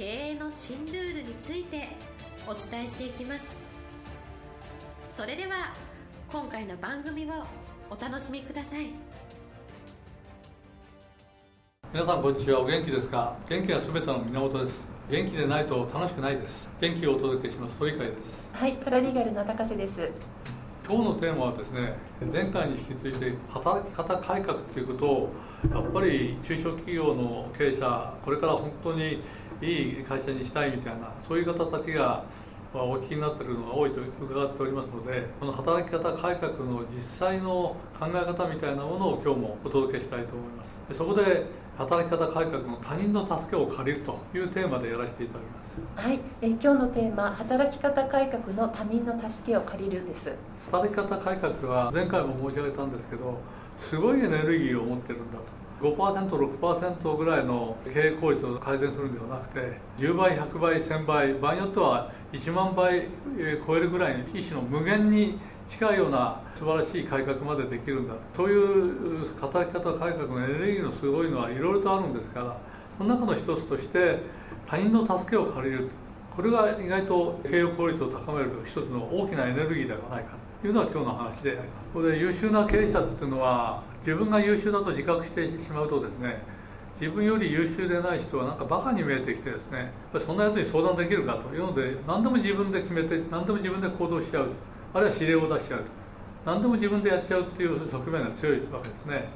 経営の新ルールについてお伝えしていきます。それでは今回の番組をお楽しみください。皆さんこんにちは。お元気ですか？元気は全ての源です。元気でないと楽しくないです。元気をお届けします。鳥海です。はいパラリーガルの高瀬です。今日のテーマはですね前回に引き続いて働き方改革ということをやっぱり中小企業の経営者これから本当にいい会社にしたいみたいなそういう方たちがお聞きになっているのが多いと伺っておりますのでこの働き方改革の実際の考え方みたいなものを今日もお届けしたいと思います。そこで働き方改革の他人の助けを借りるというテーマでやらせていただきます。はい、え今日のテーマ働き方改革の他人の助けを借りるです。働き方改革は前回も申し上げたんですけどすごいエネルギーを持ってるんだと 5%6% ぐらいの経営効率を改善するんではなくて10倍100倍1000倍場合によっては1万倍超えるぐらいの一種の無限に近いような素晴らしい改革までできるんだそういう働き方改革のエネルギーのすごいのはいろいろとあるんですからその中の一つとして他人の助けを借りる。これが意外と経営効率を高める一つの大きなエネルギーではないかと。いうのは今日の話であります。これ優秀な経営者っていうのは自分が優秀だと自覚してしまうとですね自分より優秀でない人はなんかバカに見えてきてですねそんなやつに相談できるかというので何でも自分で決めて何でも自分で行動しちゃう。あるいは指令を出しちゃう。と何でも自分でやっちゃうっていう側面が強いわけですね。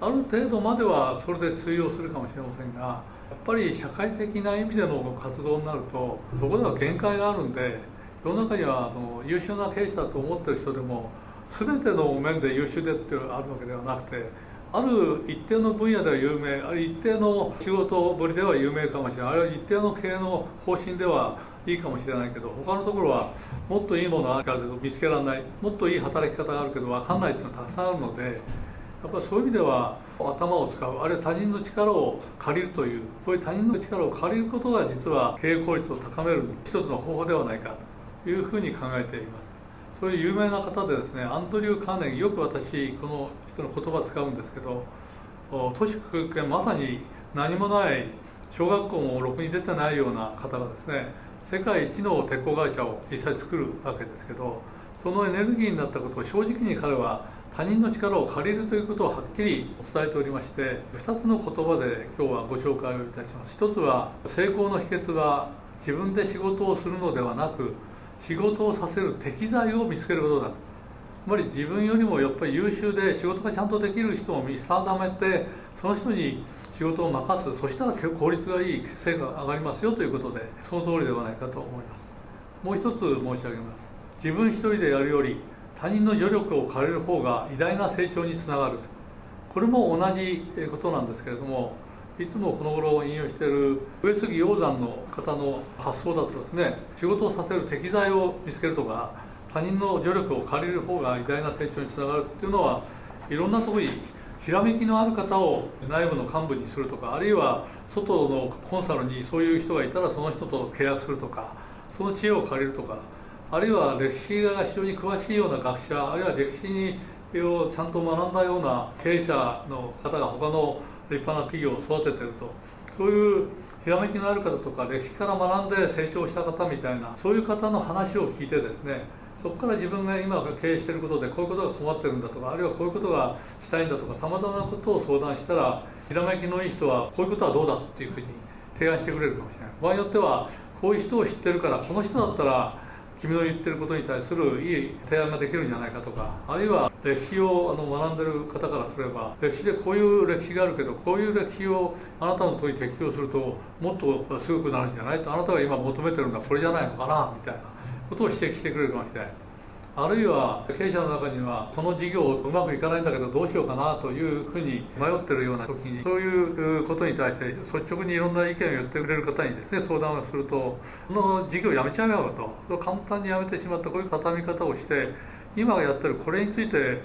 ある程度まではそれで通用するかもしれませんがやっぱり社会的な意味での活動になるとそこでは限界があるんで世の中にはあの優秀な経営者だと思ってる人でも全ての面で優秀でっていうのがあるわけではなくてある一定の分野では有名ある一定の仕事ぶりでは有名かもしれない。あるいは一定の経営の方針ではいいかもしれないけど他のところはもっといいものがあるけど見つけられない。もっといい働き方があるけど分かんないっていうのがたくさんあるのでやっぱりそういう意味では頭を使う。あるいは他人の力を借りるというこういう他人の力を借りることが実は経営効率を高める一つの方法ではないか。というふうに考えています。そういう有名な方でですねアンドリュー・カーネギーよく私この人の言葉使うんですけど都市空間まさに何もない小学校もろくに出てないような方がですね世界一の鉄鋼会社を実際作るわけですけどそのエネルギーになったことを正直に彼は他人の力を借りるということをはっきり伝えておりまして2つの言葉で今日はご紹介をいたします。1つは成功の秘訣は自分で仕事をするのではなく仕事をさせる適材を見つけることだ。つまり自分よりもやっぱり優秀で仕事がちゃんとできる人を見定めてその人に仕事を任す。そしたら効率がいい成果が上がりますよということでその通りではないかと思います。もう一つ申し上げます。自分一人でやるより他人の助力を借りる方が偉大な成長につながる。これも同じことなんですけれどもいつもこの頃引用している上杉鷹山の方の発想だとですね仕事をさせる適材を見つけるとか他人の助力を借りる方が偉大な成長につながるっていうのはいろんなとこにひらめきのある方を内部の幹部にするとかあるいは外のコンサルにそういう人がいたらその人と契約するとかその知恵を借りるとかあるいは歴史が非常に詳しいような学者あるいは歴史にをちゃんと学んだような経営者の方が他の立派な企業を育ててると。そういうひらめきのある方とか歴史から学んで成長した方みたいなそういう方の話を聞いてですねそこから自分が今経営していることでこういうことが困ってるんだとかあるいはこういうことがしたいんだとかさまざまなことを相談したらひらめきのいい人はこういうことはどうだっていうふうに提案してくれるかもしれない。場合によってはこういう人を知ってるからこの人だったら君の言ってることに対するいい提案ができるんじゃないかとかあるいは歴史をあの学んでる方からすれば歴史でこういう歴史があるけどこういう歴史をあなたの問いに適用するともっとすごくなるんじゃないとあなたが今求めてるのはこれじゃないのかなみたいなことを指摘してくれるかもしれないあるいは経営者の中にはこの事業うまくいかないんだけどどうしようかなというふうに迷ってるような時にそういうことに対して率直にいろんな意見を言ってくれる方にですね相談をするとこの事業やめちゃうよと。簡単にやめてしまったこういう畳み方をして今やってるこれについて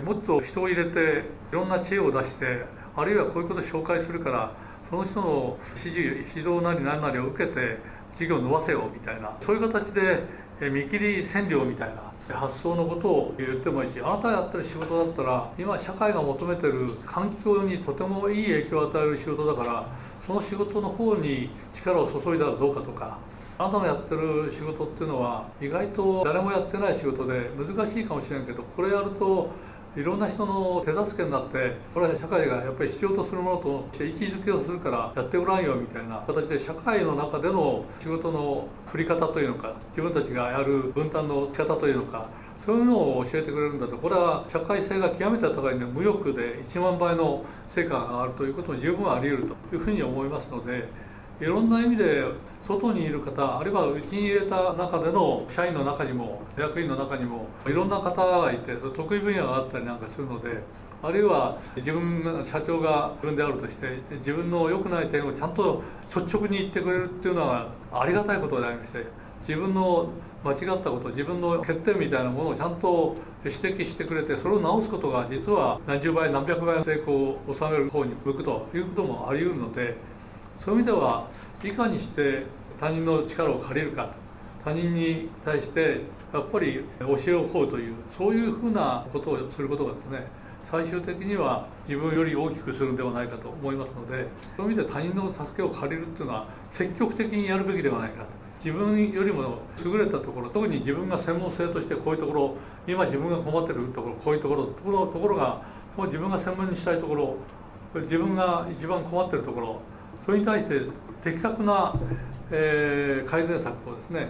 もっと人を入れていろんな知恵を出してあるいはこういうことを紹介するからその人の指示指導なり何なりを受けて事業を伸ばせよみたいなそういう形で見切り占領みたいな発想のことを言ってもいいしあなたがやってる仕事だったら今社会が求めてる環境にとてもいい影響を与える仕事だからその仕事の方に力を注いだらどうかとかあなたのやってる仕事っていうのは意外と誰もやってない仕事で難しいかもしれんけどこれやるといろんな人の手助けになってこれは社会がやっぱり必要とするものとして位置づけをするからやってごらんよみたいな形で社会の中での仕事の振り方というのか自分たちがやる分担の仕方というのかそういうのを教えてくれるんだと。これは社会性が極めて高いんで無欲で1万倍の成果があるということも十分あり得るというふうに思いますのでいろんな意味で外にいる方あるいはうちに入れた中での社員の中にも役員の中にもいろんな方がいて得意分野があったりなんかするのであるいは自分社長が自分であるとして自分の良くない点をちゃんと率直に言ってくれるっていうのはありがたいことでありまして自分の間違ったこと自分の欠点みたいなものをちゃんと指摘してくれてそれを直すことが実は何十倍何百倍の成功を収める方に向くということもあり得るのでそういう意味ではいかにして他人の力を借りるか他人に対してやっぱり教えを請うというそういうふうなことをすることがですね最終的には自分より大きくするんではないかと思いますのでそういう意味で他人の助けを借りるっていうのは積極的にやるべきではないかと。自分よりも優れたところ特に自分が専門性としてこういうところ今自分が困ってるところこういうところところところが自分が専門にしたいところ自分が一番困ってるところそれに対して的確な、えー、改善策をですね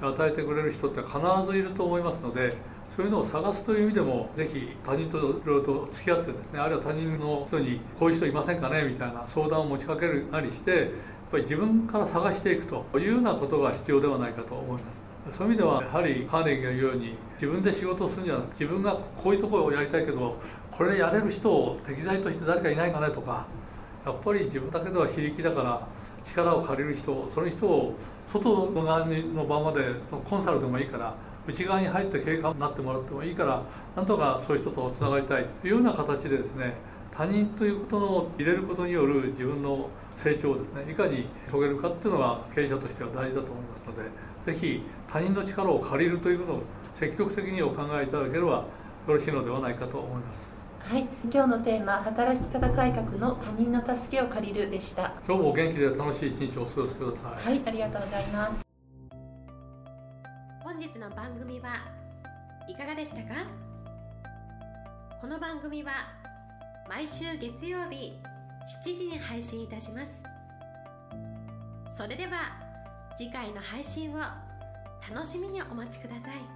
与えてくれる人って必ずいると思いますのでそういうのを探すという意味でもぜひ他人といろいろと付き合ってですねあるいは他人の人にこういう人いませんかねみたいな相談を持ちかけるなりしてやっぱり自分から探していくというようなことが必要ではないかと思います。そういう意味ではやはりカーネギーが言うように自分で仕事をするんじゃなくて自分がこういうところをやりたいけどこれやれる人を適材として誰かいないかねとかやっぱり自分だけでは非力だから力を借りる人その人を外の側の場までコンサルでもいいから内側に入って経過になってもらってもいいからなんとかそういう人とつながりたいというような形でですね他人ということの入れることによる自分の成長をですねいかに遂げるかっていうのが経営者としては大事だと思いますのでぜひ他人の力を借りるということを積極的にお考えいただければよろしいのではないかと思います。はい、今日のテーマ働き方改革の他人の助けを借りるでした。今日も元気で楽しい一日をお過ごしください。はいありがとうございます。本日の番組はいかがでしたか？この番組は毎週月曜日7時に配信いたします。それでは次回の配信を楽しみにお待ちください